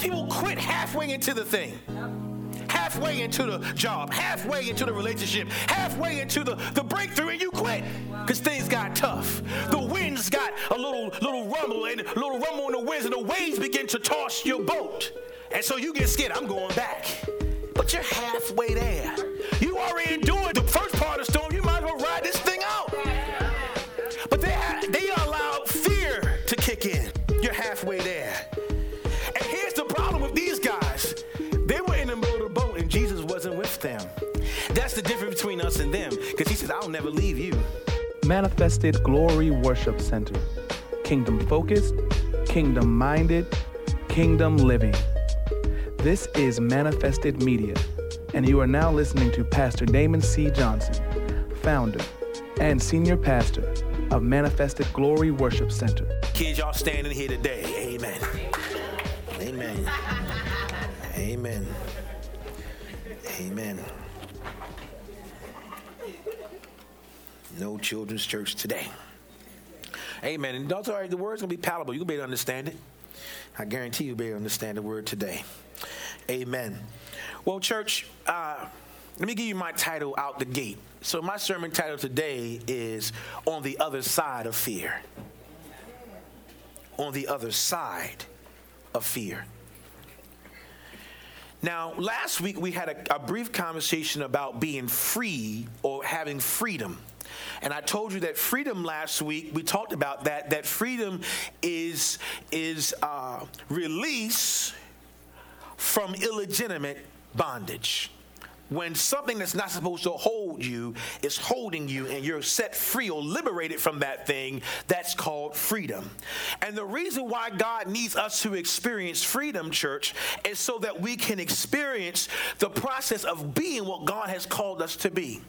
people quit halfway into the thing halfway into the job, halfway into the relationship, halfway into the, the breakthrough, and you quit because things got tough. The winds got a little little rumble and a little rumble in the winds, and the waves begin to toss your boat. And so you get scared. I'm going back. But you're halfway there. You already endured the first part difference between us and them, because he said, I'll never leave you. Manifested Glory Worship Center. Kingdom focused, kingdom minded, kingdom living. This is Manifested Media, and you are now listening to Pastor Damon C. Johnson, founder and senior pastor of Manifested Glory Worship Center. Kids, y'all standing here today. Amen. Amen. Amen. Amen. No children's church today. Amen. And don't worry, the word's gonna be palatable. You'll be able to understand it. I guarantee you'll be able to understand the word today. Amen. Well, church, uh, let me give you my title out the gate. So, my sermon title today is On the Other Side of Fear. On the Other Side of Fear. Now, last week we had a, a, brief conversation about being free or having freedom. And I told you that freedom last week, we talked about that, that freedom is, is uh, release from illegitimate bondage. When something that's not supposed to hold you is holding you and you're set free or liberated from that thing, that's called freedom. And the reason why God needs us to experience freedom, church, is so that we can experience the process of being what God has called us to be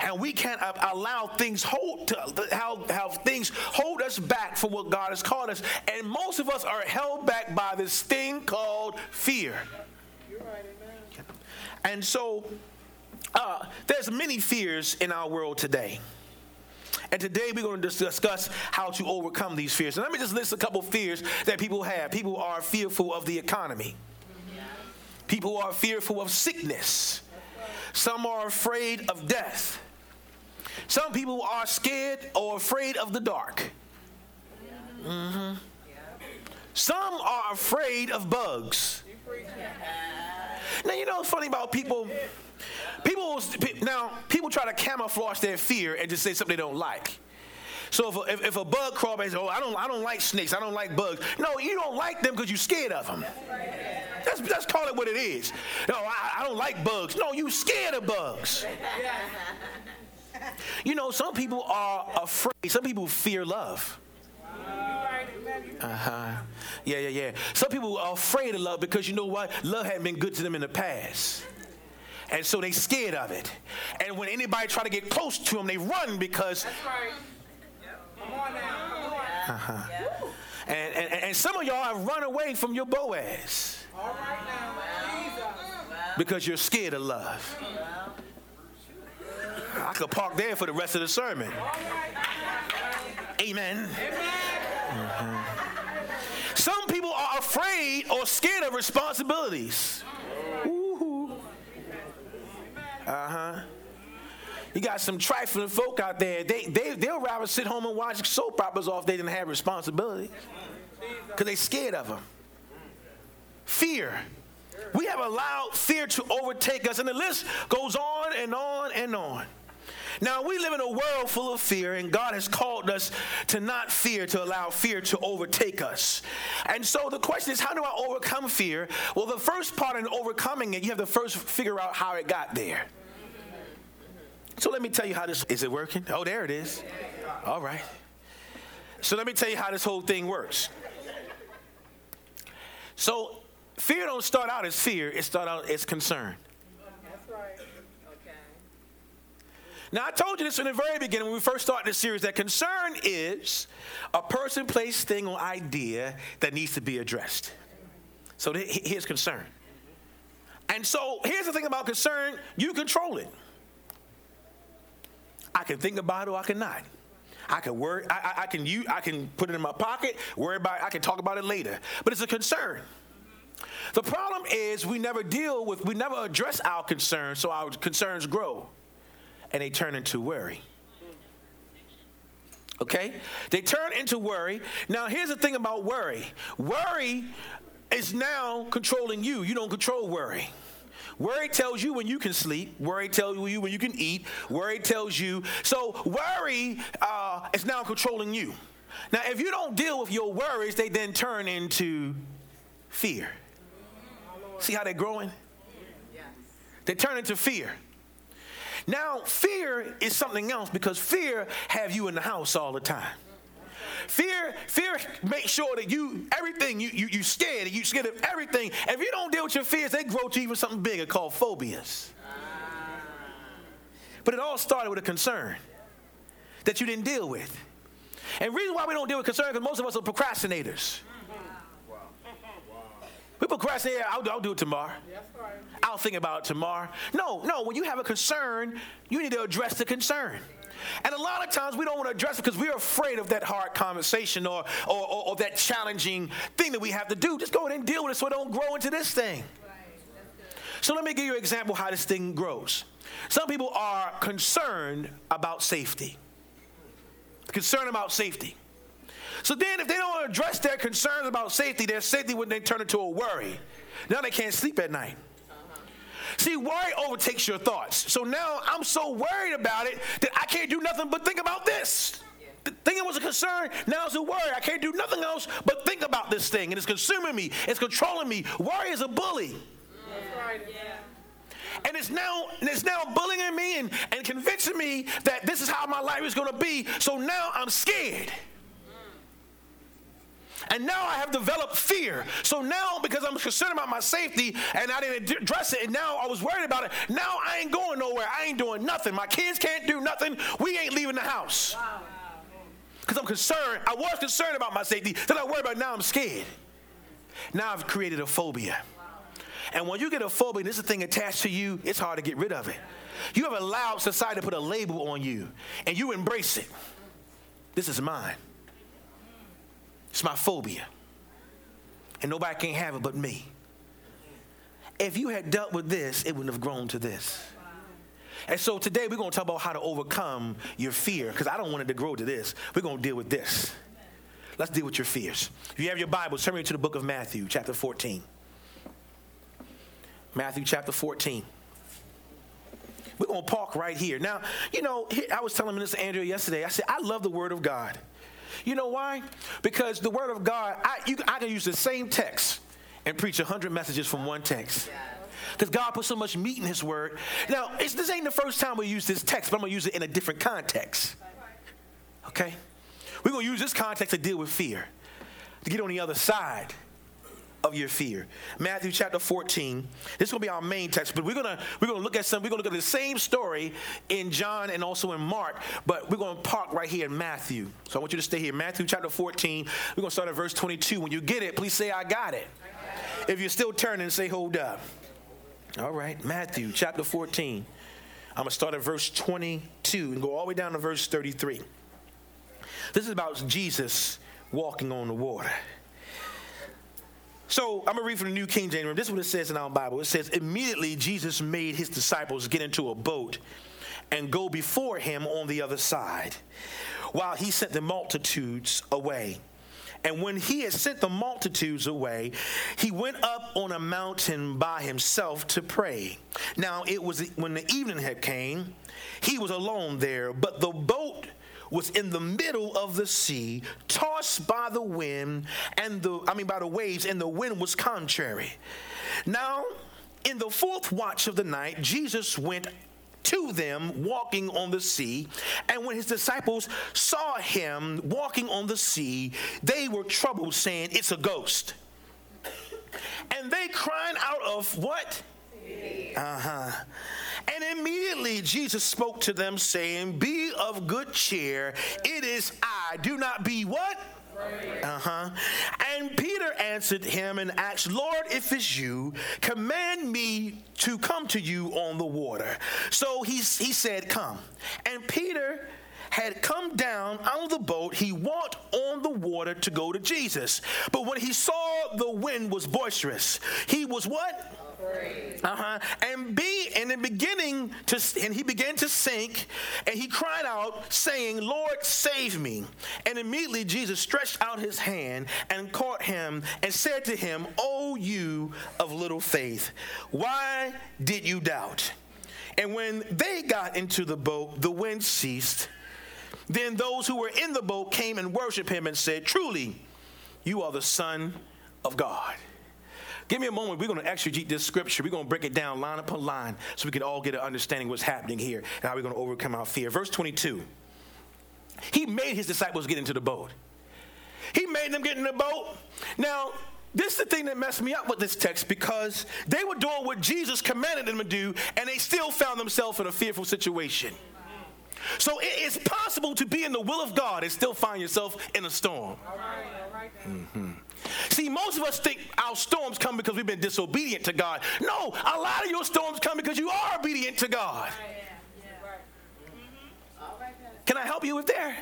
and we can't allow things hold to, how, how things hold us back for what God has called us. And most of us are held back by this thing called fear. You're right, amen. and so uh, there's many fears in our world today. And today we're going to discuss how to overcome these fears. And let me just list a couple fears that people have. People are fearful of the economy. People are fearful of sickness. Some are afraid of death. Some people are scared or afraid of the dark. Mm-hmm. Some are afraid of bugs. Now, you know what's funny about people? People now people try to camouflage their fear and just say something they don't like. So if a, if, if a bug crawls and says, "Oh, I don't I don't like snakes. I don't like bugs." No, you don't like them because you're scared of them. Let's, let's call it what it is. No, I, I don't like bugs. No, you scared of bugs. You know, some people are afraid. Some people fear love. Uh huh. Yeah, yeah, yeah. Some people are afraid of love because you know what? Love hadn't been good to them in the past. And so they scared of it. And when anybody try to get close to them, they run because. That's right. Come on now. Come on. Uh-huh. And, and, and some of y'all have run away from your Boaz. Because you're scared of love. I could park there for the rest of the sermon. Amen. Mm-hmm. Some people are afraid or scared of responsibilities. Uh huh. You got some trifling folk out there. They, they, they'll rather sit home and watch soap operas off they didn't have responsibility because they're scared of them. Fear. We have allowed fear to overtake us, and the list goes on and on and on. Now, we live in a world full of fear, and God has called us to not fear, to allow fear to overtake us. And so the question is, how do I overcome fear? Well, the first part in overcoming it, you have to first figure out how it got there. So let me tell you how this is it working? Oh, there it is. All right. So let me tell you how this whole thing works. So fear don't start out as fear, it start out as concern. That's right. Okay. Now I told you this in the very beginning when we first started this series that concern is a person, place, thing, or idea that needs to be addressed. So here's concern. And so here's the thing about concern, you control it. I can think about it or I cannot. I can worry. I, I, I, can use. I can put it in my pocket. Worry about. It, I can talk about it later. But it's a concern. The problem is we never deal with, we never address our concerns, so our concerns grow and they turn into worry. Okay? They turn into worry. Now, here's the thing about worry worry is now controlling you. You don't control worry. Worry tells you when you can sleep. Worry tells you when you can eat. Worry tells you. So, worry uh, is now controlling you. Now, if you don't deal with your worries, they then turn into fear. See how they're growing? They turn into fear. Now, fear is something else because fear have you in the house all the time. Fear, fear makes sure that you, everything, you, you, you scared, you scared of everything. If you don't deal with your fears, they grow to even something bigger called phobias. But it all started with a concern that you didn't deal with. And reason why we don't deal with concern because most of us are procrastinators. We procrastinate, I'll, I'll do it tomorrow. I'll think about it tomorrow. No, no, when you have a concern, you need to address the concern. And a lot of times we don't want to address it because we're afraid of that hard conversation or, or, or, or, that challenging thing that we have to do. Just go ahead and deal with it so it don't grow into this thing. So let me give you an example how this thing grows. Some people are concerned about safety. Concerned about safety. So then, if they don't address their concerns about safety, their safety would then turn into a worry. Now they can't sleep at night. See, worry overtakes your thoughts. So now I'm so worried about it that I can't do nothing but think about this. The thinking was a concern, now it's a worry. I can't do nothing else but think about this thing. And it's consuming me, it's controlling me. Worry is a bully. Yeah. And it's now it's now bullying me and, and convincing me that this is how my life is going to be. So now I'm scared. And now I have developed fear. So now, because I'm concerned about my safety and I didn't address it, and now I was worried about it, now I ain't going nowhere. I ain't doing nothing. My kids can't do nothing. We ain't leaving the house. Because I'm concerned. I was concerned about my safety. Then I worry about it. Now I'm scared. Now I've created a phobia. And when you get a phobia, this is a thing attached to you, it's hard to get rid of it. You have allowed society to put a label on you, and you embrace it. This is mine. It's my phobia. And nobody can have it but me. If you had dealt with this, it wouldn't have grown to this. And so today we're going to talk about how to overcome your fear because I don't want it to grow to this. We're going to deal with this. Let's deal with your fears. If you have your Bible, turn me to the book of Matthew, chapter 14. Matthew chapter 14. We're going to park right here. Now, you know, I was telling Minister Andrew yesterday, I said, I love the Word of God. You know why? Because the Word of God, I, you, I can use the same text and preach a hundred messages from one text. Because God put so much meat in His Word. Now, this ain't the first time we use this text, but I'm going to use it in a different context. Okay? We're going to use this context to deal with fear, to get on the other side of your fear. Matthew chapter 14. This to be our main text, but we're to we're to look at some we're to look at the same story in John and also in Mark, but we're to park right here in Matthew. So I want you to stay here. Matthew chapter 14. We're to start at verse 22. When you get it, please say I got it. If you're still turning, say hold up. All right, Matthew chapter 14. I'm to start at verse 22 and go all the way down to verse 33. This is about Jesus walking on the water. So I'm gonna read from the New King James. This is what it says in our Bible. It says, immediately Jesus made his disciples get into a boat and go before him on the other side, while he sent the multitudes away. And when he had sent the multitudes away, he went up on a mountain by himself to pray. Now it was when the evening had came, he was alone there, but the boat was in the middle of the sea, tossed by the wind and the I mean by the waves, and the wind was contrary. Now, in the fourth watch of the night, Jesus went to them walking on the sea. And when his disciples saw him walking on the sea, they were troubled, saying, It's a ghost. And they crying out of what? Uh huh. And immediately Jesus spoke to them, saying, Be of good cheer. It is I. Do not be what? Uh huh. And Peter answered him and asked, Lord, if it's you, command me to come to you on the water. So he, he said, Come. And Peter had come down out of the boat, he walked on the water to go to Jesus. But when he saw the wind was boisterous, he was what? Uh-huh. And B, in the beginning to and he began to sink, and he cried out, saying, Lord, save me. And immediately Jesus stretched out his hand and caught him and said to him, O you of little faith, why did you doubt? And when they got into the boat, the wind ceased. Then those who were in the boat came and worshiped him and said, Truly, you are the Son of God. Give me a moment. We're going to exegete this scripture. We're going to break it down line upon line so we can all get an understanding of what's happening here and how we're going to overcome our fear. Verse 22. He made his disciples get into the boat. He made them get in the boat. Now, this is the thing that messed me up with this text because they were doing what Jesus commanded them to do, and they still found themselves in a fearful situation. So it is possible to be in the will of God and still find yourself in a storm. Mm-hmm. See, most of us think our storms come because we've been disobedient to God. No, a lot of your storms come because you are obedient to God. Can I help you with there?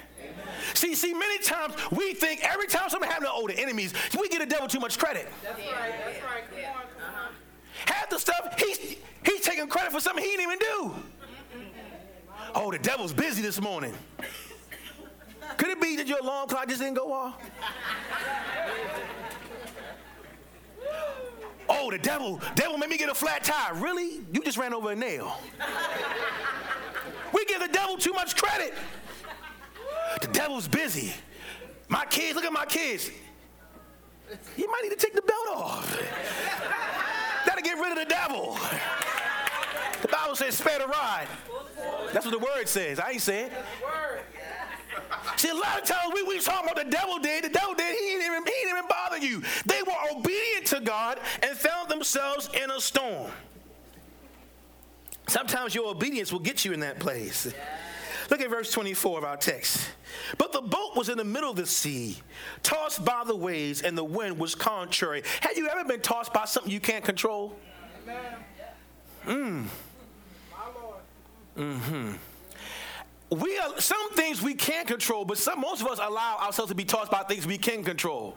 See, see, many times we think every time something happens, oh, the enemies, we give the devil too much credit. That's right. That's right. Come on. Uh-huh. Half the stuff he's he's taking credit for something he didn't even do. Oh, the devil's busy this morning. Could it be that your alarm clock just didn't go off? Oh, the devil, devil made me get a flat tire. Really? You just ran over a nail. we give the devil too much credit. The devil's busy. My kids, look at my kids. You might need to take the belt off. That'll get rid of the devil. The Bible says, spare the ride. That's what the word says. I ain't saying. See, a lot of times we, we talk about the devil did, the devil did, he didn't, even, he didn't even bother you. They were obedient to God and found themselves in a storm. Sometimes your obedience will get you in that place. Look at verse 24 of our text. But the boat was in the middle of the sea, tossed by the waves, and the wind was contrary. Have you ever been tossed by something you can't control? Mm. Mm-hmm. We are, some things we can't control, but some, most of us allow ourselves to be tossed by things we can control,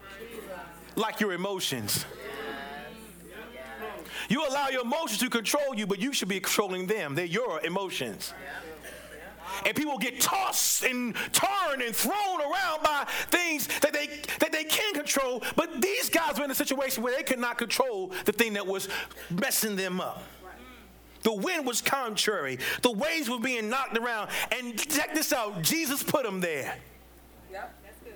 like your emotions. You allow your emotions to control you, but you should be controlling them. They're your emotions. And people get tossed and turned and thrown around by things that they that they can control. But these guys were in a situation where they could not control the thing that was messing them up. The wind was contrary. The waves were being knocked around. And check this out Jesus put them there. Yep, that's good.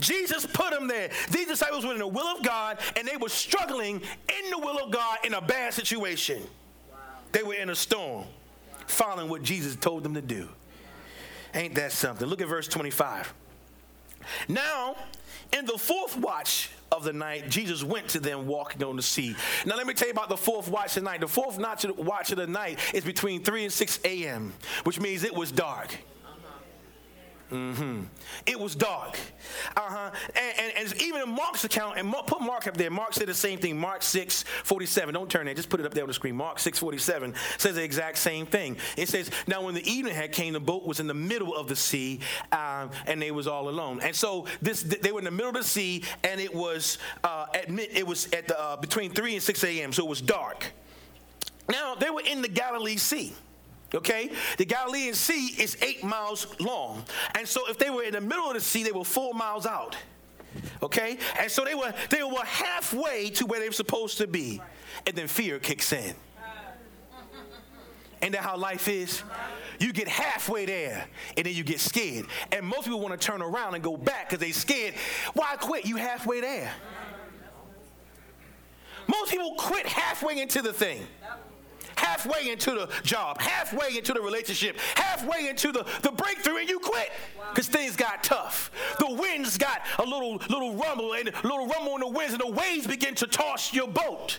Jesus put them there. These disciples were in the will of God and they were struggling in the will of God in a bad situation. Wow. They were in a storm, wow. following what Jesus told them to do. Ain't that something? Look at verse 25. Now, in the fourth watch, of the night, Jesus went to them walking on the sea. Now, let me tell you about the fourth watch of the night. The fourth watch of the night is between 3 and 6 a.m., which means it was dark. Mm-hmm. It was dark. Uh-huh. And, and, and, even in Mark's account, and Mark, put Mark up there. Mark said the same thing. Mark 6, 47. Don't turn there. Just put it up there on the screen. Mark 6, 47 says the exact same thing. It says, Now when the evening had came, the boat was in the middle of the sea, um, and they was all alone. And so this they were in the middle of the sea, and it was uh, at it was at the, uh, between 3 and 6 a.m., so it was dark. Now they were in the Galilee Sea. Okay? The Galilean Sea is eight miles long. And so if they were in the middle of the sea, they were four miles out. Okay? And so they were they were halfway to where they were supposed to be. And then fear kicks in. Ain't that how life is? You get halfway there and then you get scared. And most people want to turn around and go back because they scared. Why quit? You halfway there. Most people quit halfway into the thing halfway into the job, halfway into the relationship, halfway into the, the breakthrough, and you quit because things got tough. The winds got a little little rumble and a little rumble in the winds, and the waves begin to toss your boat.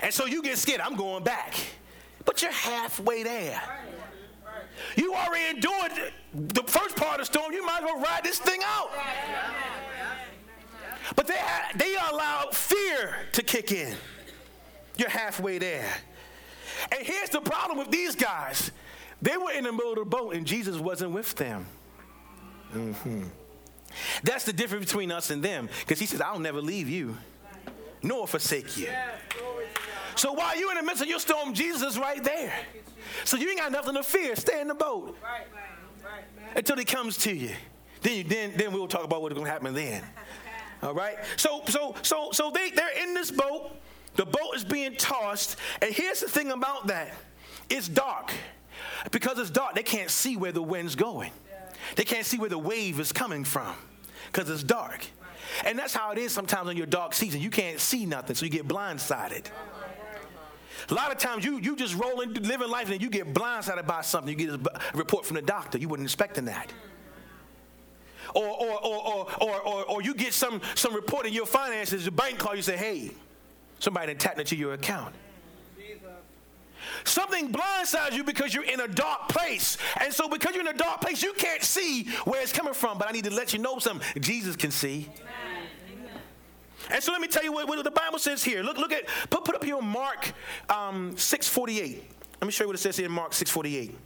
And so you get scared. I'm going back, but you're halfway there. You already endured the first part of the storm. You might as well ride this thing out. But they, they allowed fear to kick in. You're halfway there. And here's the problem with these guys They were in the middle of the boat and Jesus wasn't with them. Mm-hmm. That's the difference between us and them because he says, I'll never leave you nor forsake you. So while you're in the midst of your storm, Jesus is right there. So you ain't got nothing to fear. Stay in the boat until he comes to you. Then, you, then, then we'll talk about what's going to happen then. All right. So, so, so, so they they're in this boat. The boat is being tossed, and here's the thing about that: it's dark. Because it's dark, they can't see where the wind's going. They can't see where the wave is coming from because it's dark. And that's how it is sometimes in your dark season. You can't see nothing, so you get blindsided. A lot of times you, you just roll into living life and you get blindsided by something. You get a report from the doctor. You weren't expecting that. Or, or, or, or, or, or, you get some, some report in your finances, the bank call you say, hey, somebody tapped into your account. Something blindsides you because you're in a dark place. And so, because you're in a dark place, you can't see where it's coming from. But I need to let you know something Jesus can see. And so let me tell you what, what, the Bible says here. Look, look at put, put up here Mark um, 648. Let me show you what it says here in Mark 648.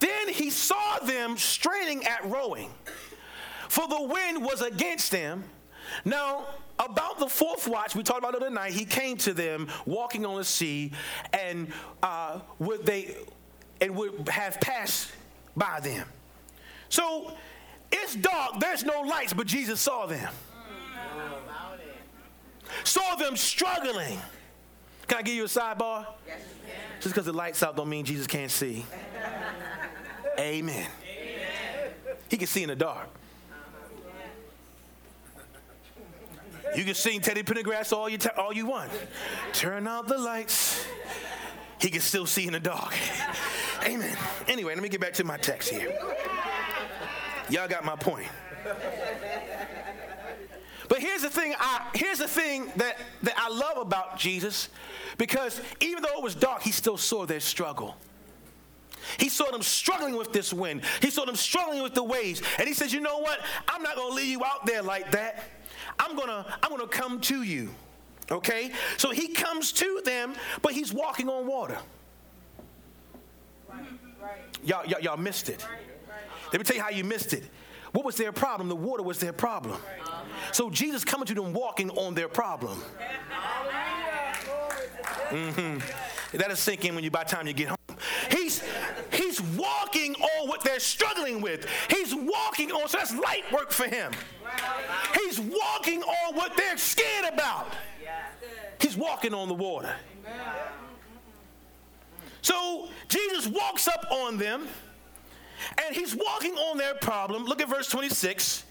Then he saw them straining at rowing, for the wind was against them. Now, about the fourth watch, we talked about it night, he came to them walking on the sea, and uh, would they and would have passed by them. So it's dark, there's no lights, but Jesus saw them. Saw them struggling. Can I give you a sidebar? Yes, Just because the lights out don't mean Jesus can't see. Amen. Amen. He can see in the dark. You can sing Teddy Pendergrass all you, t- all you want. Turn out the lights. He can still see in the dark. Amen. Anyway, let me get back to my text here. Y'all got my point. But here's the thing, I, here's the thing that, that I love about Jesus, because even though it was dark, he still saw their struggle. He saw them struggling with this wind. He saw them struggling with the waves. And he says, You know what? I'm not going to leave you out there like that. I'm to I'm to come to you. Okay? So he comes to them, but he's walking on water. Right. Y'all, y'all, y'all missed it. Let me tell you how you missed it. What was their problem? The water was their problem. So Jesus coming to them walking on their problem. Mm-hmm. That'll sink in when you by the time you get home. He's he's walking on what they're struggling with. He's walking on, so that's light work for him. He's walking on what they're scared about. He's walking on the water. So Jesus walks up on them and he's walking on their problem. Look at verse 26.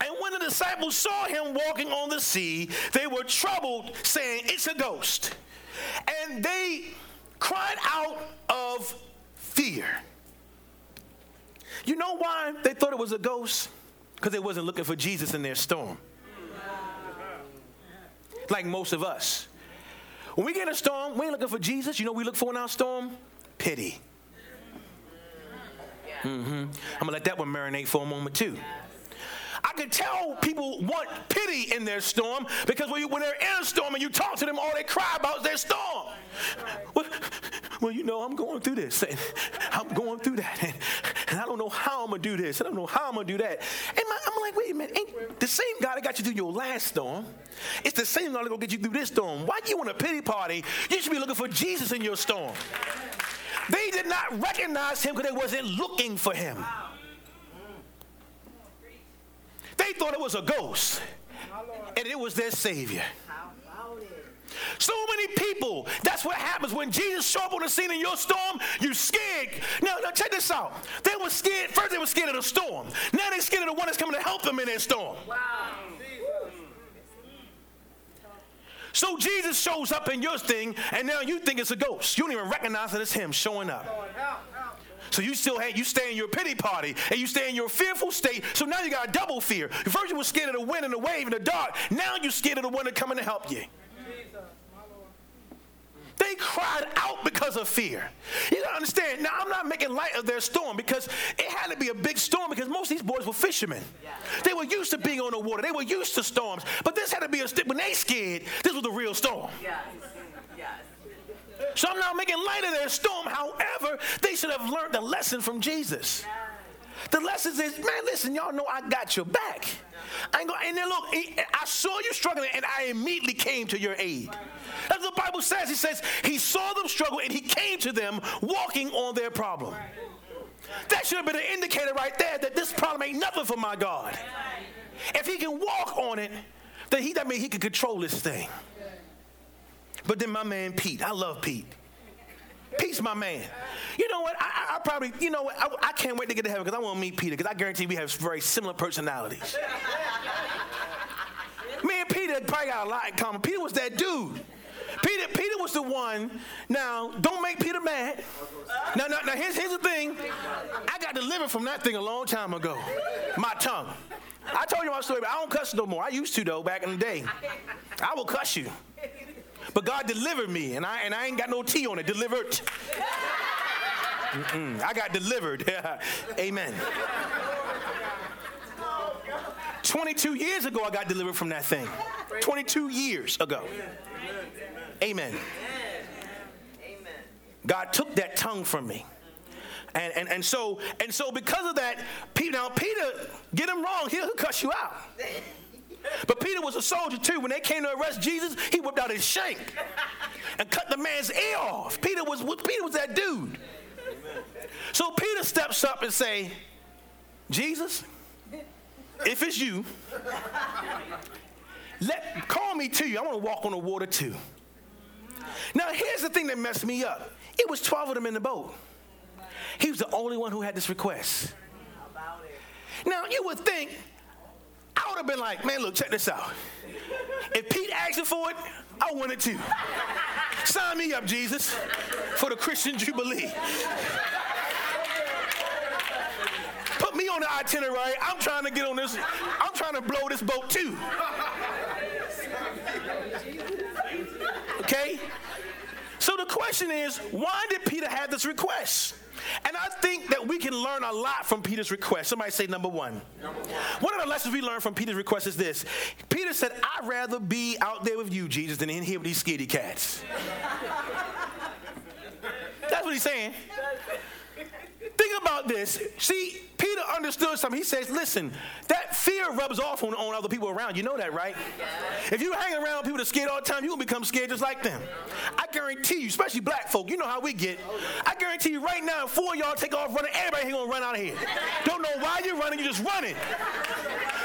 And when the disciples saw him walking on the sea, they were troubled, saying, It's a ghost. And they cried out of fear. You know why they thought it was a ghost? Because they wasn't looking for Jesus in their storm. Like most of us. When we get a storm, we ain't looking for Jesus. You know we look for in our storm? Pity. Mm-hmm. I'm gonna let that one marinate for a moment too. I can tell people want pity in their storm because when, you, when, they're in a storm and you talk to them, all they cry about is their storm. Well, well, you know, I'm going through this. I'm going through that. And, and, I don't know how I'm going to do this. I don't know how I'm going to do that. And like, wait a minute. Ain't the same God that got you through your last storm, it's the same God that to get you through this storm. Why do you want a pity party? You should be looking for Jesus in your storm. They did not recognize him because they wasn't looking for him. They thought it was a ghost, and it was their Savior. So many people, that's what happens when Jesus show up on the scene in your storm, you scared. Now, now check this out. They were scared, first they were scared of the storm. Now they're scared of the one that's coming to help them in their storm. Wow. So Jesus shows up in your thing, and now you think it's a ghost. You don't even recognize that it's him showing up. So you still had you stay in your pity party and you stay in your fearful state. So now you got a double fear. First you were scared of the wind and the wave and the dark. Now you're scared of the one that's coming to help you. They cried out because of fear. You don't understand. Now, I'm not making light of their storm because it had to be a big storm because most of these boys were fishermen. They were used to being on the water, they were used to storms. But this had to be a, when they scared, this was a real storm. So I'm not making light of their storm. However, they should have learned the lesson from Jesus. The lesson is, man, listen, y'all know I got your back. I ain't going, and then look, I saw you struggling, and I immediately came to your aid. As the Bible says, he says, he saw them struggle and he came to them walking on their problem. That should have been an indicator right there that this problem ain't nothing for my God. If he can walk on it, then he, that means he can control this thing. But then my man Pete, I love Pete. Pete's my man. You know what? I, I, I probably, you know what? I, I, can't wait to get to heaven because I want to meet Peter because I guarantee we have very similar personalities. Me and Peter probably got a lot in common. Peter was that dude. Peter, Peter was the one. Now, don't make Peter mad. Now, now, now here's, here's the thing. I got delivered from that thing a long time ago. My tongue. I told you my story, but I don't cuss no more. I used to though back in the day. I will cuss you. But God delivered me, and I and I ain't got no T on it. Delivered. Mm-mm. I got delivered. Amen. 22 years ago, I got delivered from that thing. 22 years ago. Amen. God took that tongue from me. And, and, and so and so because of that, now Peter, get him wrong, he'll, he'll cuss you out. But Peter was a soldier too. When they came to arrest Jesus, he whipped out his shank and cut the man's ear off. Peter was Peter was that dude. So Peter steps up and say, Jesus, if it's you, let call me to you. I want to walk on the water too. Now here's the thing that messed me up. It was 12 of them in the boat. He was the only one who had this request. Now you would think I would have been like, man, look, check this out. If Pete asked for it, I want it too. Sign me up, Jesus, for the Christian Jubilee. Put me on the itinerary. I'm trying to get on this. I'm trying to blow this boat too. Okay? So the question is, why did Peter have this request? And I think that we can learn a lot from Peter's request. Somebody say number one. number one. One of the lessons we learned from Peter's request is this Peter said, I'd rather be out there with you, Jesus, than in here with these scaredy cats. That's what he's saying. Think about this. See, Peter understood something. He says, listen, that fear rubs off on, on other people around. You know that, right? If you hang around people that are scared all the time, you'll become scared just like them. I guarantee you, especially black folk, you know how we get. I guarantee you right now, four y'all take off running, everybody here to run out of here. Don't know why you're running, you're just running.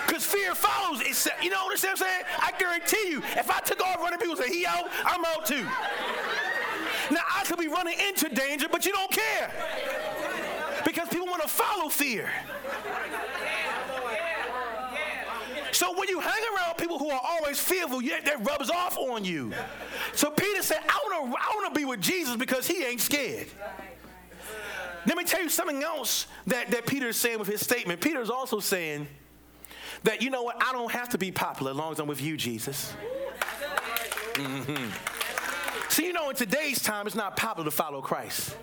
Because fear follows. You know what I'm saying? I guarantee you, if I took off running, people say, he out, I'm out too. Now, I could be running into danger, but you don't care because people want to follow fear. So when you hang around people who are always fearful, that rubs off on you. So Peter said, I want to I wanna be with Jesus because he ain't scared. Let me tell you something else that, that Peter is saying with his statement. Peter is also saying that, you know what, I don't have to be popular as long as I'm with you, Jesus. Mm-hmm. See, you know, in today's time, it's not popular to follow Christ.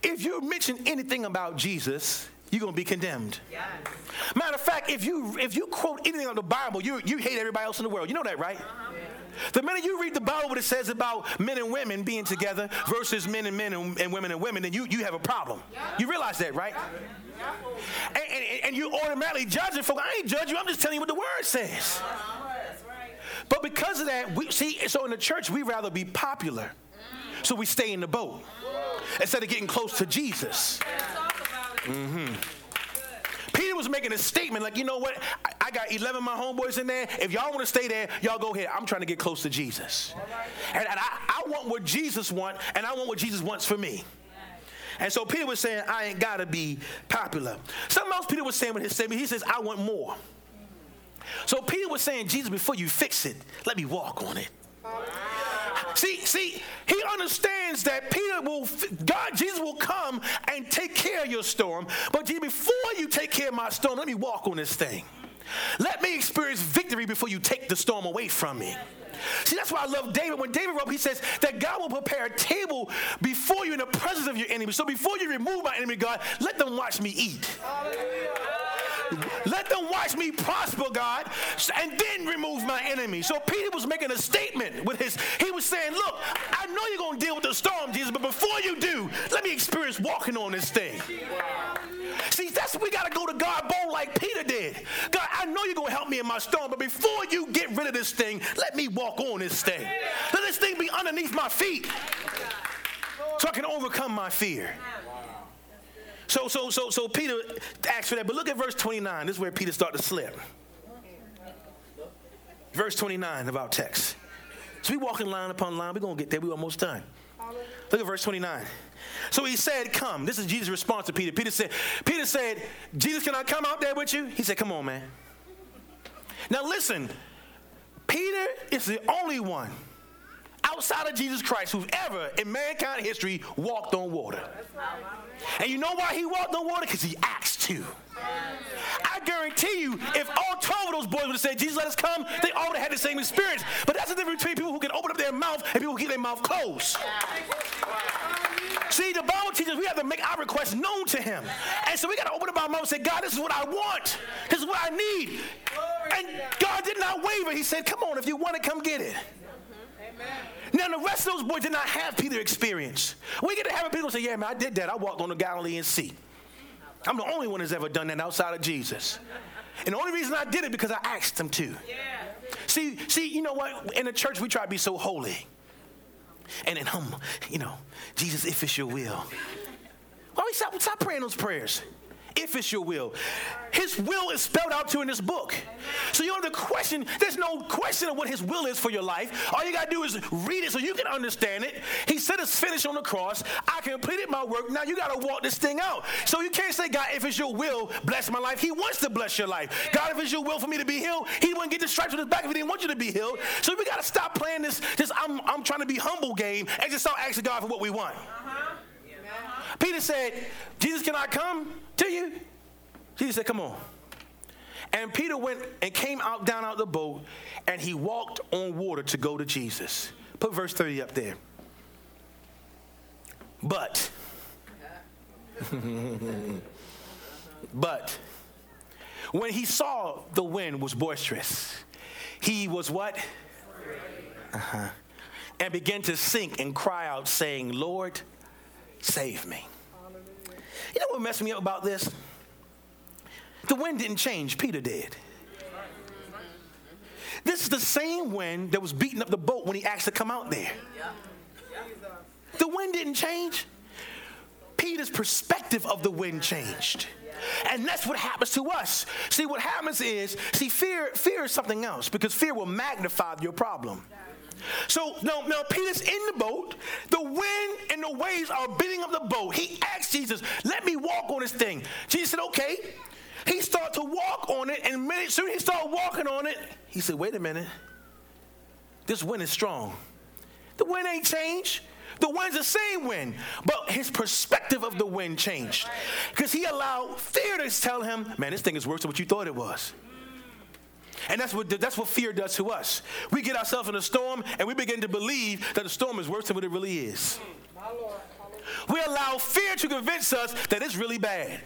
If you mention anything about Jesus, you're gonna be condemned. Yes. Matter of fact, if you if you quote anything on the Bible, you you hate everybody else in the world. You know that, right? Uh-huh. The minute you read the Bible, what it says about men and women being together versus men and men and, and women and women, then you, you have a problem. You realize that, right? And, and, and you automatically judge it for I ain't judging you, I'm just telling you what the word says. But because of that, we see, so in the church, we rather be popular. So we stay in the boat instead of getting close to Jesus. Mm-hmm. Peter was making a statement like, you know what? I, got 11 of my homeboys in there. If y'all want to stay there, y'all go ahead. I'm trying to get close to Jesus. And, and I, I want what Jesus wants, and I want what Jesus wants for me. And so Peter was saying, I ain't got to be popular. Something else Peter was saying with his statement, he says, I want more. So Peter was saying, Jesus, before you fix it, let me walk on it. See, see, he understands that Peter will, God, Jesus will come and take care of your storm. But Jesus, before you take care of my storm, let me walk on this thing. Let me experience victory before you take the storm away from me. See, that's why I love David. When David wrote, he says that God will prepare a table before you in the presence of your enemy. So before you remove my enemy, God, let them watch me eat. Hallelujah. Let them watch me prosper, God, and then remove my enemy. So Peter was making a statement with his, he was saying, Look, I know you're going to deal with the storm, Jesus, but before you do, let me experience walking on this thing. See, that's we got to go to God bold like Peter did. God, I know you're going to help me in my storm, but before you get rid of this thing, let me walk on this thing. Let this thing be underneath my feet so I can overcome my fear. So, so, so, so Peter asked for that. But look at verse 29. This is where Peter started to slip. Verse 29 of our text. So we walking line upon line. We're going to get there. We're almost done. Look at verse 29. So he said, Come. This is Jesus' response to Peter. Peter said, Peter said, Jesus, can I come out there with you? He said, Come on, man. Now listen, Peter is the only one outside of Jesus Christ who's ever in mankind history walked on water. And you know why he walked on water? Because he asked to. I guarantee you, if all 12 of those boys would have said, Jesus, let us come, they all would have had the same experience. But that's the difference between people who can open up their mouth and people who keep their mouth closed. See, the Bible teaches we have to make our requests known to Him. And so we got to open up our mouth and say, God, this is what I want. This is what I need. And God did not waver. He said, Come on, if you want it, come get it. Now, the rest of those boys did not have Peter experience. We get to have a people say, Yeah, man, I did that. I walked on the Galilean Sea. I'm the only one that's ever done that outside of Jesus. And the only reason I did it because I asked him to. Yeah. See, see, you know what? In the church, we try to be so holy. And then hum, you know, Jesus, if it's your will. Why we stop, stop praying those prayers? If it's your will. His will is spelled out to in this book. So you don't have to question, there's no question of what his will is for your life. All you got to do is read it so you can understand it. He said it's finished on the cross. I completed my work. Now you got to walk this thing out. So you can't say, God, if it's your will, bless my life. He wants to bless your life. God, if it's your will for me to be healed, he wouldn't get the stripes on his back if he didn't want you to be healed. So we got to stop playing this, this I'm, I'm trying to be humble game and just start asking God for what we want. Uh-huh. Peter said, Jesus, can I come to you? Jesus said, Come on. And Peter went and came out down out the boat and he walked on water to go to Jesus. Put verse 30 up there. But, but, when he saw the wind was boisterous, he was what? Uh-huh. And began to sink and cry out, saying, Lord, save me. You know what messed me up about this? The wind didn't change, Peter did. This is the same wind that was beating up the boat when he asked to come out there. The wind didn't change. Peter's perspective of the wind changed. And that's what happens to us. See, what happens is, see, fear, fear is something else because fear will magnify your problem. So now, now Peter's in the boat. The wind and the waves are beating up the boat. He asked Jesus, "Let me walk on this thing." Jesus said, "Okay." He started to walk on it, and minute soon he started walking on it. He said, "Wait a minute. This wind is strong. The wind ain't changed." The wind's the same wind, but his perspective of the wind changed. Because he allowed fear to tell him, man, this thing is worse than what you thought it was. And that's what, that's what fear does to us. We get ourselves in a storm and we begin to believe that the storm is worse than what it really is. We allow fear to convince us that it's really bad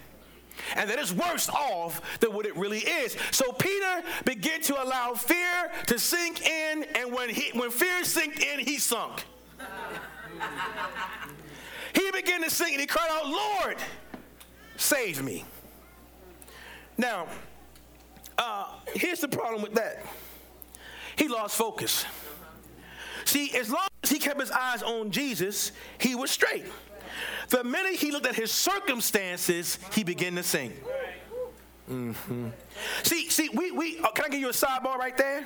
and that it's worse off than what it really is. So Peter began to allow fear to sink in, and when, he, when fear sank in, he sunk. he began to sink and he cried out, Lord, save me. Now, uh, here's the problem with that he lost focus. See, as long as he kept his eyes on Jesus, he was straight. The minute he looked at his circumstances, he began to sink. Mm-hmm. See, see, we, we uh, can I give you a sidebar right there?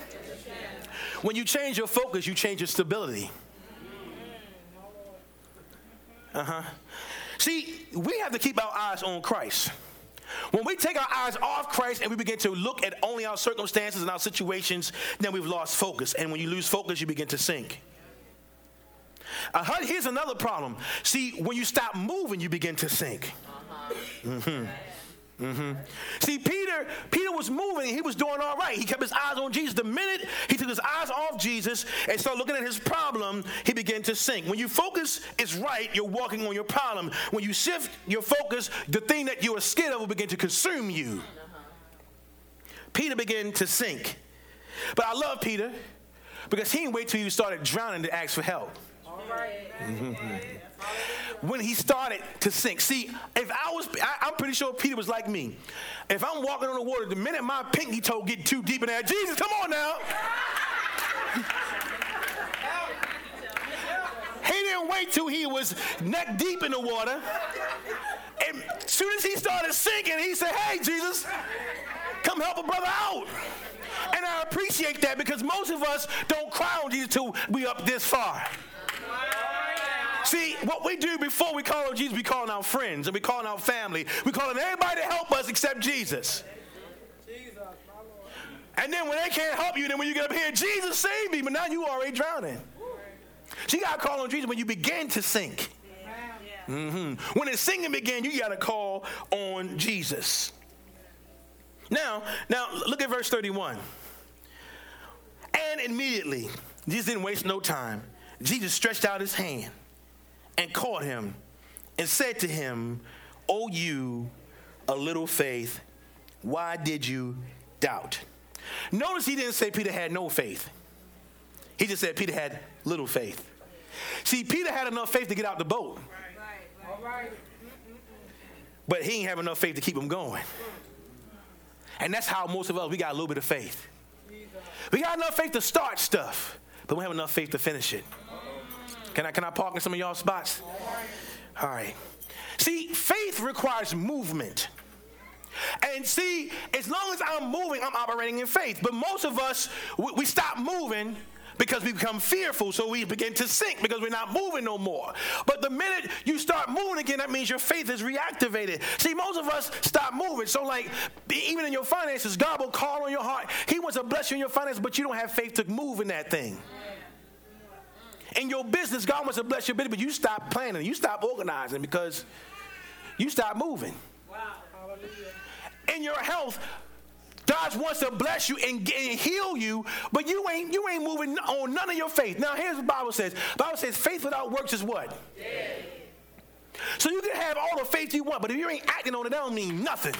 When you change your focus, you change your stability. Uh huh. See, we have to keep our eyes on Christ. When we take our eyes off Christ and we begin to look at only our circumstances and our situations, then we've lost focus. And when you lose focus, you begin to sink. Uh, here's another problem. See, when you stop moving, you begin to sink. Uh-huh. Mm-hmm. Mm-hmm. See, Peter, Peter was moving. He was doing all right. He kept his eyes on Jesus. The minute he took his eyes off Jesus and started looking at his problem, he began to sink. When you focus is right, you're walking on your problem. When you shift your focus, the thing that you are scared of will begin to consume you. Peter began to sink. But I love Peter because he didn't wait till he started drowning to ask for help. Mm-hmm. when he started to sink. See, if I was, I, am pretty sure Peter was like me. If I'm walking on the water, the minute my pinky toe get too deep in there, Jesus, come on now. he didn't wait till he was neck deep in the water. And as soon as he started sinking, he said, Hey, Jesus, come help a brother out. And I appreciate that because most of us don't cry on Jesus till we up this far. See, what we do before we call on Jesus, we call on our friends and we call on our family. We call on everybody to help us except Jesus. And then when they can't help you, then when you get up here, Jesus save me, but now you already drowning. So you got to call on Jesus when you begin to sink. Mm-hmm. When the singing began, you got to call on Jesus. Now, now look at verse 31. And immediately, Jesus didn't waste no time. Jesus stretched out his hand and caught him and said to him, O you, a little faith, why did you doubt? Notice he didn't say Peter had no faith. He just said Peter had little faith. See, Peter had enough faith to get out the boat. But he didn't have enough faith to keep him going. And that's how most of us, we got a little bit of faith. We got enough faith to start stuff, but we don't have enough faith to finish it. Can I, can I park in some of y'all spots? All right. See, faith requires movement. And see, as long as I'm moving, I'm operating in faith. But most of us, we, we stop moving because we become fearful, so we begin to sink because we're not moving no more. But the minute you start moving again, that means your faith is reactivated. See, most of us stop moving. So, like, even in your finances, God will call on your heart. He wants to bless you in your finances, but you don't have faith to move in that thing. In your business, God wants to bless your business, but you stop planning, you stop organizing because you stop moving. Wow. In your health, God wants to bless you and, and, heal you, but you ain't you ain't moving on none of your faith. Now here's what the Bible says. The Bible says faith without works is what? So you can have all the faith you want, but if you ain't acting on it, that don't mean nothing.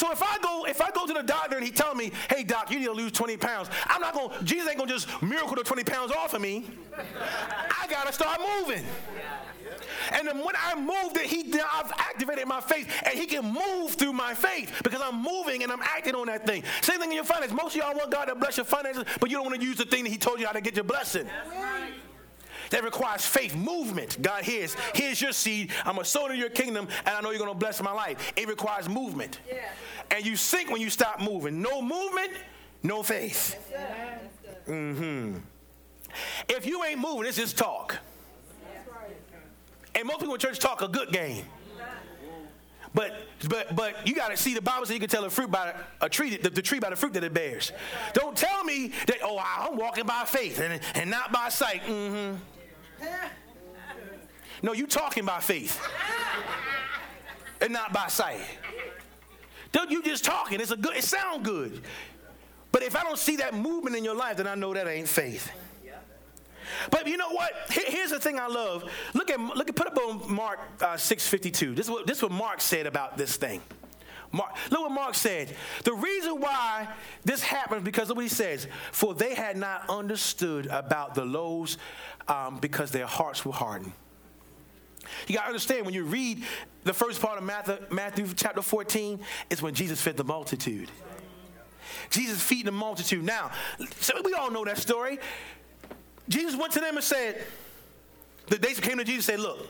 So if I go, if I go to the doctor and he tell me, hey doc, you need to lose 20 pounds, I'm not gonna, Jesus ain't gonna just miracle the 20 pounds off of me. I gotta start moving. And then when I moved it, he I've activated my faith, and he can move through my faith because I'm moving and I'm acting on that thing. Same thing in your finances. Most of y'all want God to bless your finances, but you don't want to use the thing that he told you how to get your blessing. That requires faith, movement. God, hears, here's your seed. I'm a sow to your kingdom, and I know you're gonna bless my life. It requires movement. Yeah. And you sink when you stop moving. No movement, no faith. Mm-hmm. If you ain't moving, it's just talk. And most people in church talk a good game. But but but you gotta see the Bible says you can tell a fruit by a tree, the, the, tree by the fruit that it bears. Don't tell me that oh I'm walking by faith and, and not by sight. Mm-hmm. No, you talking by faith and not by sight. Don't you just talking? It's a good. It sound good, but if I don't see that movement in your life, then I know that ain't faith. But you know what? Here's the thing I love. Look at look at put up on Mark uh, six fifty two. This is what this is what Mark said about this thing. Mark, look what Mark said. The reason why this happens because of what he says. For they had not understood about the loaves um, because their hearts were hardened. You got to understand when you read the first part of Matthew, Matthew chapter 14, it's when Jesus fed the multitude. Jesus feeding the multitude. Now, so we all know that story. Jesus went to them and said, "The they came to Jesus and said, Look,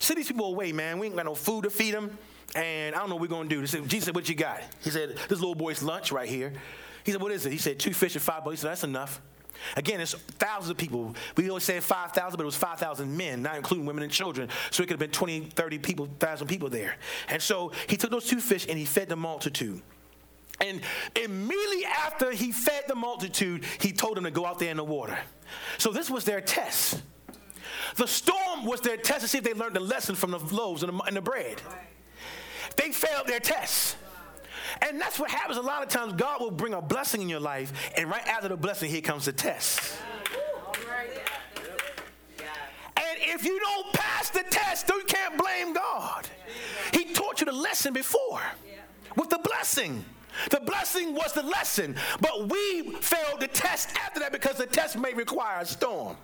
send these people away, man. We ain't got no food to feed them. And I don't know what we're going to do. He Said, Jesus said, What you got? He said, This little boy's lunch right here. He said, What is it? He said, Two fish and five boys. He said, That's enough. Again, it's thousands of people. We always say 5,000, but it was 5,000 men, not including women and children. So it could have been 20, 30 people, 1,000 people there. And so he took those two fish and he fed the multitude. And immediately after he fed the multitude, he told them to go out there in the water. So this was their test. The storm was their test to see if they learned the lesson from the loaves and the, and the bread. They failed their test. And that's what happens a lot of times. God will bring a blessing in your life, and right after the blessing, here comes the test. And if you don't pass the test, you can't blame God. He taught you the lesson before with the blessing. The blessing was the lesson, but we failed the test after that because the test may require a storm.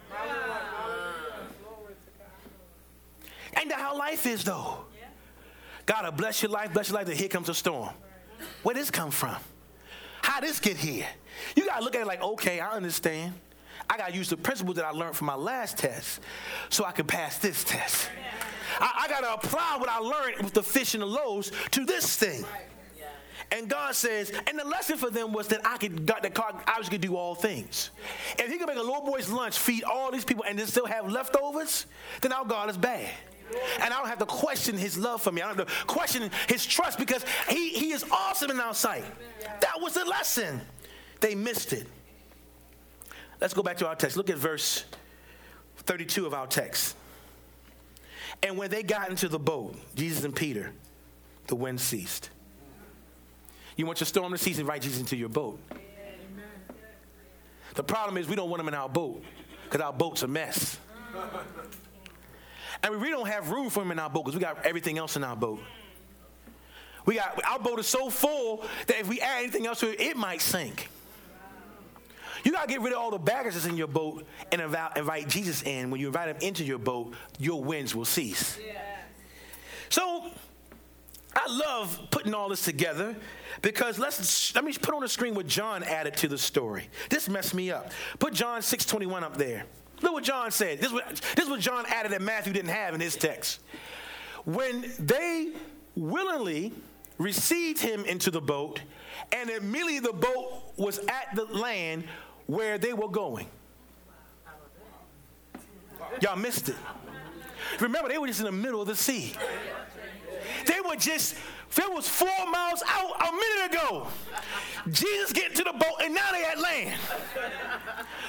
Ain't that how life is, though? God will bless your life, bless your life, then here comes a storm. Where this come from? How this get here? You gotta look at it like, okay, I understand. I gotta use the principles that I learned from my last test so I can pass this test. I, I gotta apply what I learned with the fish and the loaves to this thing. And God says, and the lesson for them was that I could, God, that God obviously could do all things. If He could make a little boy's lunch, feed all these people, and then still have leftovers, then our God is bad. And I don't have to question his love for me. I don't have to question his trust because he, he is awesome in our sight. That was the lesson. They missed it. Let's go back to our text. Look at verse 32 of our text. And when they got into the boat, Jesus and Peter, the wind ceased. You want your storm to cease, invite Jesus into your boat. The problem is we don't want him in our boat because our boat's a mess. And we really don't have room for him in our boat because we got everything else in our boat. We got our boat is so full that if we add anything else to it, it might sink. You gotta get rid of all the baggage that's in your boat and invite Jesus in. When you invite him into your boat, your winds will cease. So I love putting all this together because let's let me put on the screen what John added to the story. This messed me up. Put John 6:21 up there. Look what John said. This is what, this is what John added that Matthew didn't have in his text. When they willingly received him into the boat, and immediately the boat was at the land where they were going. Y'all missed it. Remember, they were just in the middle of the sea. They were just, it was four miles out a minute ago. Jesus getting to the boat, and now they at land.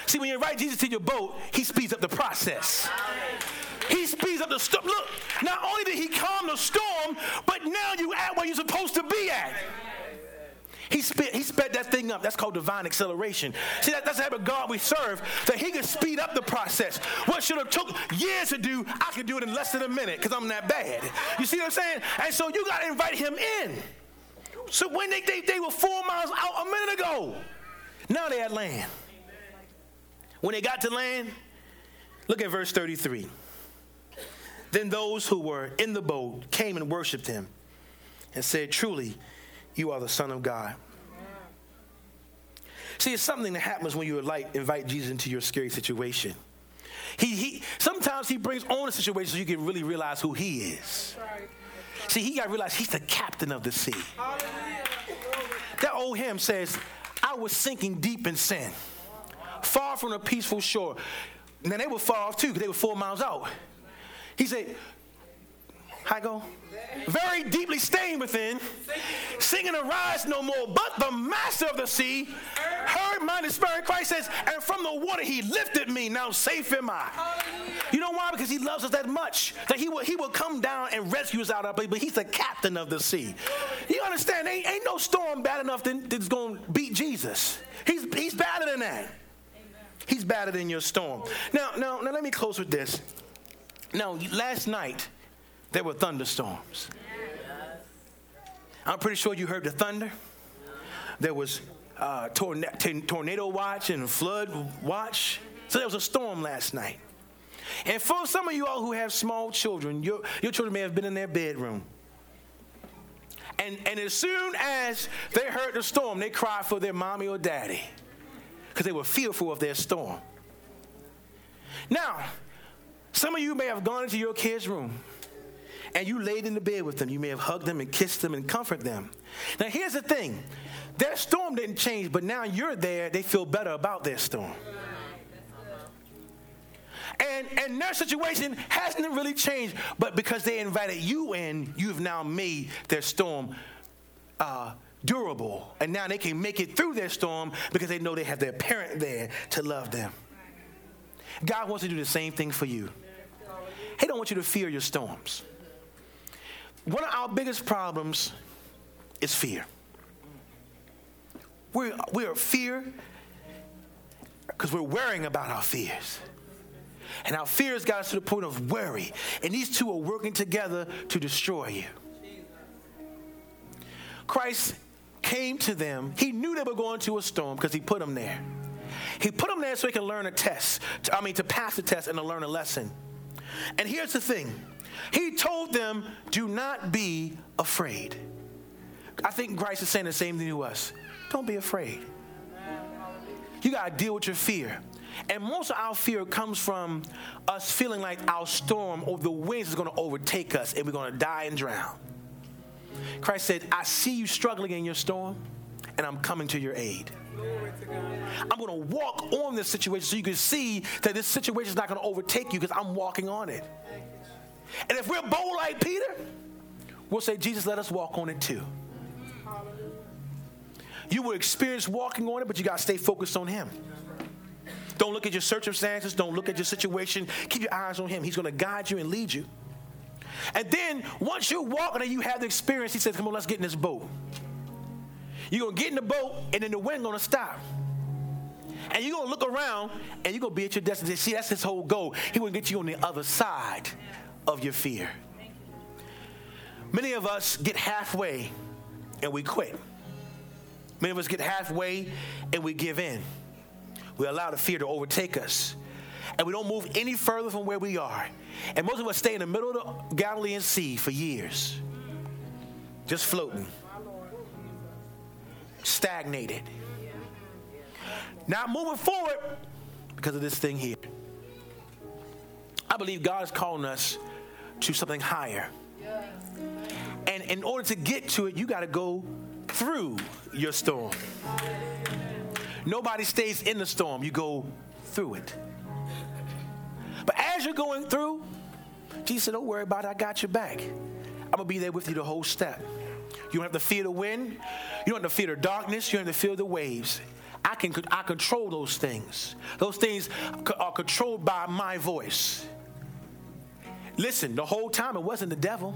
See, when you invite Jesus to your boat, he speeds up the process. He speeds up the storm. Look, not only did he calm the storm, but now you at where you're supposed to be at. He sped, he sped that thing up. That's called divine acceleration. See, that, that's the type of God we serve, that he can speed up the process. What should have took years to do, I can do it in less than a minute because I'm that bad. You see what I'm saying? And so you got to invite him in. So when they, they, they were four miles out a minute ago, now they at land. When they got to land, look at verse 33. Then those who were in the boat came and worshiped him and said, Truly, you are the Son of God. See, it's something that happens when you invite, invite Jesus into your scary situation. He, he, sometimes he brings on a situation so you can really realize who he is. See, he got to realize he's the captain of the sea. That old hymn says, I was sinking deep in sin, far from a peaceful shore. Now they were far off too, because they were four miles out. He said, I go, very deeply stained within, singing arise no more. But the master of the sea heard my despair. Christ says, and from the water he lifted me. Now safe am I. You know why? Because he loves us that much that he will he will come down and rescue us out of it. But he's the captain of the sea. You understand? Ain't, ain't no storm bad enough that, that's to beat Jesus. He's he's better than that. He's better than your storm. Now, now, now, let me close with this. Now, last night there were thunderstorms. I'm pretty sure you heard the thunder. There was uh, tornado watch and flood watch. So there was a storm last night. And for some of you all who have small children, your, your children may have been in their bedroom. And, and as soon as they heard the storm, they cried for their mommy or daddy because they were fearful of their storm. Now, some of you may have gone into your kid's room and you laid in the bed with them. You may have hugged them and kissed them and comforted them. Now, here's the thing their storm didn't change, but now you're there, they feel better about their storm. And, and their situation hasn't really changed, but because they invited you in, you've now made their storm uh, durable. And now they can make it through their storm because they know they have their parent there to love them. God wants to do the same thing for you. He don't want you to fear your storms one of our biggest problems is fear. We're, we're fear because we're worrying about our fears. And our fears got us to the point of worry. And these two are working together to destroy you. Christ came to them. He knew they were going to a storm because he put them there. He put them there so he can learn a test. I mean, to pass the test and to learn a lesson. And here's the thing He told them, do not be afraid. I think Christ is saying the same thing to us. Don't be afraid. You got to deal with your fear. And most of our fear comes from us feeling like our storm or the winds is going to overtake us and we're going to die and drown. Christ said, I see you struggling in your storm, and I'm coming to your aid. I'm going to walk on this situation so you can see that this situation is not going to overtake you because I'm walking on it. And if we're bold like Peter, we'll say, Jesus, let us walk on it too. You will experience walking on it, but you got to stay focused on Him. Don't look at your circumstances. Don't look at your situation. Keep your eyes on Him. He's going to guide you and lead you. And then once you're walking and you have the experience, He says, Come on, let's get in this boat. You're going to get in the boat, and then the wind going to stop. And you're going to look around, and you're going to be at your destination. See, that's His whole goal. He will get you on the other side of your fear. Many of us get halfway and we quit. Many of us get halfway and we give in. We allow the fear to overtake us. And we don't move any further from where we are. And most of us stay in the middle of the Galilean Sea for years, just floating, stagnated, not moving forward because of this thing here. I believe God is calling us to something higher. And in order to get to it, you got to go through your storm. Nobody stays in the storm, you go through it. But as you're going through, Jesus said, Don't worry about it, I got your back. I'm gonna be there with you the whole step. You don't have to fear the wind, you don't have to fear the darkness, you don't have to fear the waves. I can I control those things. Those things are controlled by my voice. Listen, the whole time it wasn't the devil.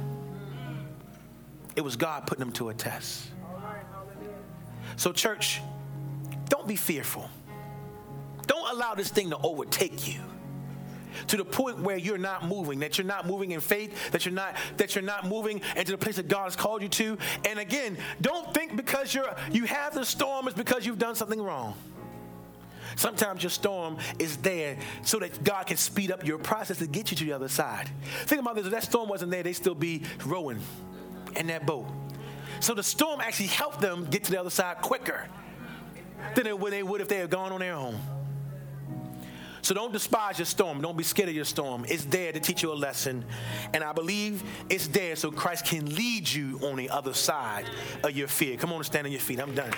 It was God putting them to a test. So, church, don't be fearful. Don't allow this thing to overtake you to the point where you're not moving, that you're not moving in faith, that you're not that you're not moving into the place that God has called you to. And again, don't think because you're you have the storm is because you've done something wrong. Sometimes your storm is there so that God can speed up your process to get you to the other side. Think about this: if that storm wasn't there, they'd still be rowing in that boat. So the storm actually helped them get to the other side quicker than they would if they had gone on their own. So don't despise your storm. Don't be scared of your storm. It's there to teach you a lesson. And I believe it's there so Christ can lead you on the other side of your fear. Come on and stand on your feet. I'm done.